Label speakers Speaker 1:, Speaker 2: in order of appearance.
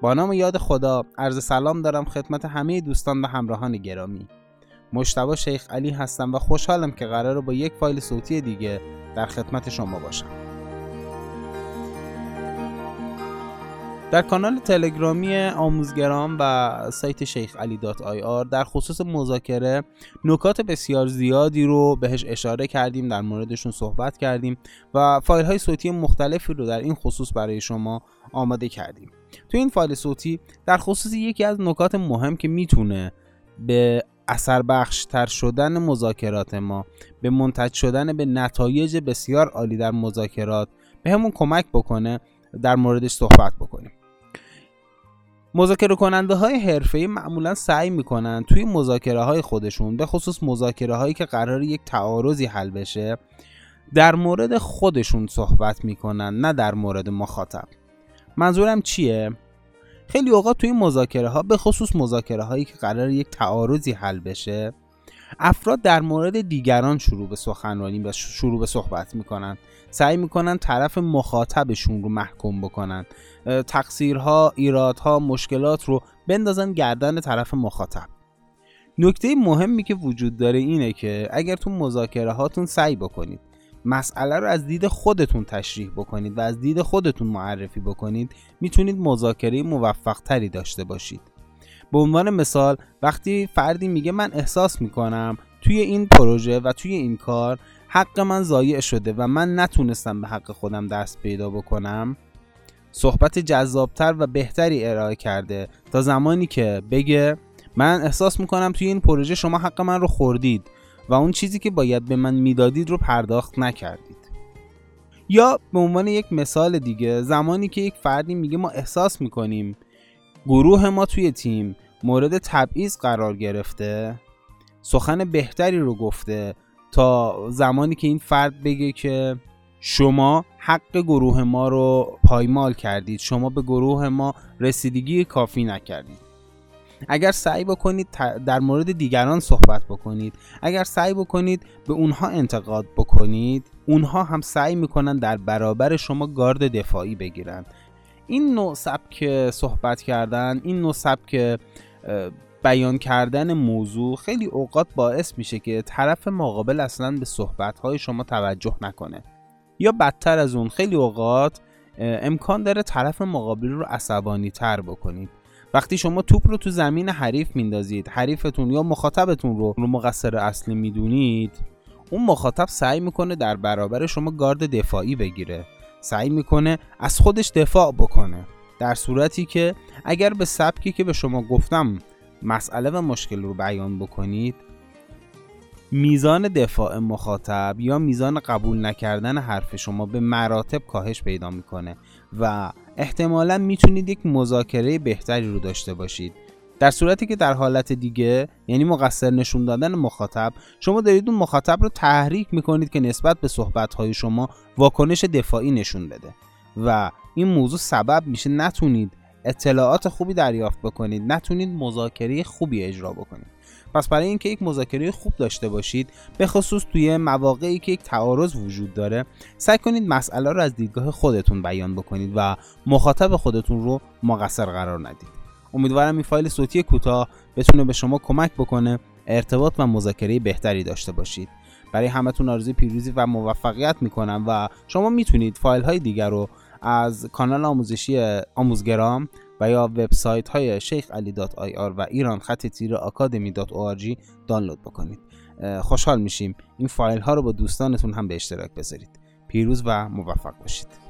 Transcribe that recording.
Speaker 1: با نام و یاد خدا عرض سلام دارم خدمت همه دوستان و همراهان گرامی. مجتبی شیخ علی هستم و خوشحالم که قراره با یک فایل صوتی دیگه در خدمت شما باشم. در کانال تلگرامی آموزگرام و سایت شیخ علی dot IR در خصوص مذاکره نکات بسیار زیادی رو بهش اشاره کردیم در موردشون صحبت کردیم و فایل های صوتی مختلفی رو در این خصوص برای شما آماده کردیم. تو این فایل صوتی در خصوص یکی از نکات مهم که می‌تونه به اثر بخشتر شدن مذاکرات ما به منتج شدن به نتایج بسیار عالی در مذاکرات به همون کمک بکنه در موردش صحبت بکنیم. مذاکره کننده های حرفه معمولا سعی می‌کنن توی مذاکره های خودشون به خصوص مذاکره هایی که قرار یک تعارضی حل بشه در مورد خودشون صحبت می‌کنن نه در مورد مخاطب. منظورم چیه؟ خیلی اوقات توی مذاکره ها به خصوص مذاکره هایی که قرار یک تعارضی حل بشه افراد در مورد دیگران شروع به سخنرانی و شروع به صحبت می‌کنن سعی می‌کنن طرف مخاطبشون رو محکوم بکنن تقصیرها ایرادها مشکلات رو بندازن گردن طرف مخاطب. نکته مهمی که وجود داره اینه که اگر تو مذاکره هاتون سعی بکنید مسئله رو از دید خودتون تشریح بکنید و از دید خودتون معرفی بکنید می‌تونید مذاکره موفق تری داشته باشید. به عنوان مثال وقتی فردی میگه من احساس می‌کنم توی این پروژه و توی این کار حق من ضایع شده و من نتونستم به حق خودم دست پیدا بکنم صحبت جذابتر و بهتری ارائه کرده تا زمانی که بگه من احساس می‌کنم توی این پروژه شما حق من رو خوردید و اون چیزی که باید به من می‌دادید رو پرداخت نکردید. یا به عنوان یک مثال دیگه زمانی که یک فردی میگه ما احساس می‌کنیم گروه ما توی تیم مورد تبعیض قرار گرفته. سخن بهتری رو گفته تا زمانی که این فرد بگه که شما حق گروه ما رو پایمال کردید. شما به گروه ما رسیدگی کافی نکردید. اگر سعی بکنید در مورد دیگران صحبت بکنید اگر سعی بکنید به اونها انتقاد بکنید اونها هم سعی می‌کنن در برابر شما گارد دفاعی بگیرن. این نوع سبک صحبت کردن این نوع سبک بیان کردن موضوع خیلی اوقات باعث میشه که طرف مقابل اصلا به صحبت شما توجه نکنه. یا بدتر از اون خیلی اوقات امکان داره طرف مقابل رو عصبانی تر بکنید. وقتی شما توپ رو تو زمین حریف میندازید حریفتون یا مخاطبتون رو رو مقصر اصلی می‌دونید اون مخاطب سعی می‌کنه در برابر شما گارد دفاعی بگیره. سعی می‌کنه از خودش دفاع بکنه در صورتی که اگر به سبکی که به شما گفتم مسئله و مشکل رو بیان بکنید میزان دفاع مخاطب یا میزان قبول نکردن حرف شما به مراتب کاهش پیدا می‌کنه و احتمالا می‌تونید یک مذاکره بهتری رو داشته باشید. در صورتی که در حالت دیگه یعنی مقصر نشون دادن مخاطب شما دارید اون مخاطب رو تحریک می‌کنید که نسبت به صحبتهای شما واکنش دفاعی نشون بده. و این موضوع سبب میشه نتونید اطلاعات خوبی دریافت بکنید نتونید مذاکره خوبی اجرا بکنید. پس برای اینکه یک مذاکره خوب داشته باشید به خصوص توی مواقعی که یک تعارض وجود داره سعی کنید مسئله رو از دیدگاه خودتون بیان بکنید و مخاطب خودتون رو مقصر قرار ندید. امیدوارم این فایل صوتی کوتاه بتونه به شما کمک بکنه ارتباط و مذاکره بهتری داشته باشید. برای همتون آرزوی پیروزی و موفقیت می‌کنم و شما می‌تونید فایل های دیگر رو از کانال آموزشی آموزگرام و یا وبسایت های شیخ علی آی و ایران خط تیر آکادمی دانلود بکنید. خوشحال میشیم. این فایل ها رو با دوستانتون هم به اشتراک بذارید. پیروز و موفق باشید.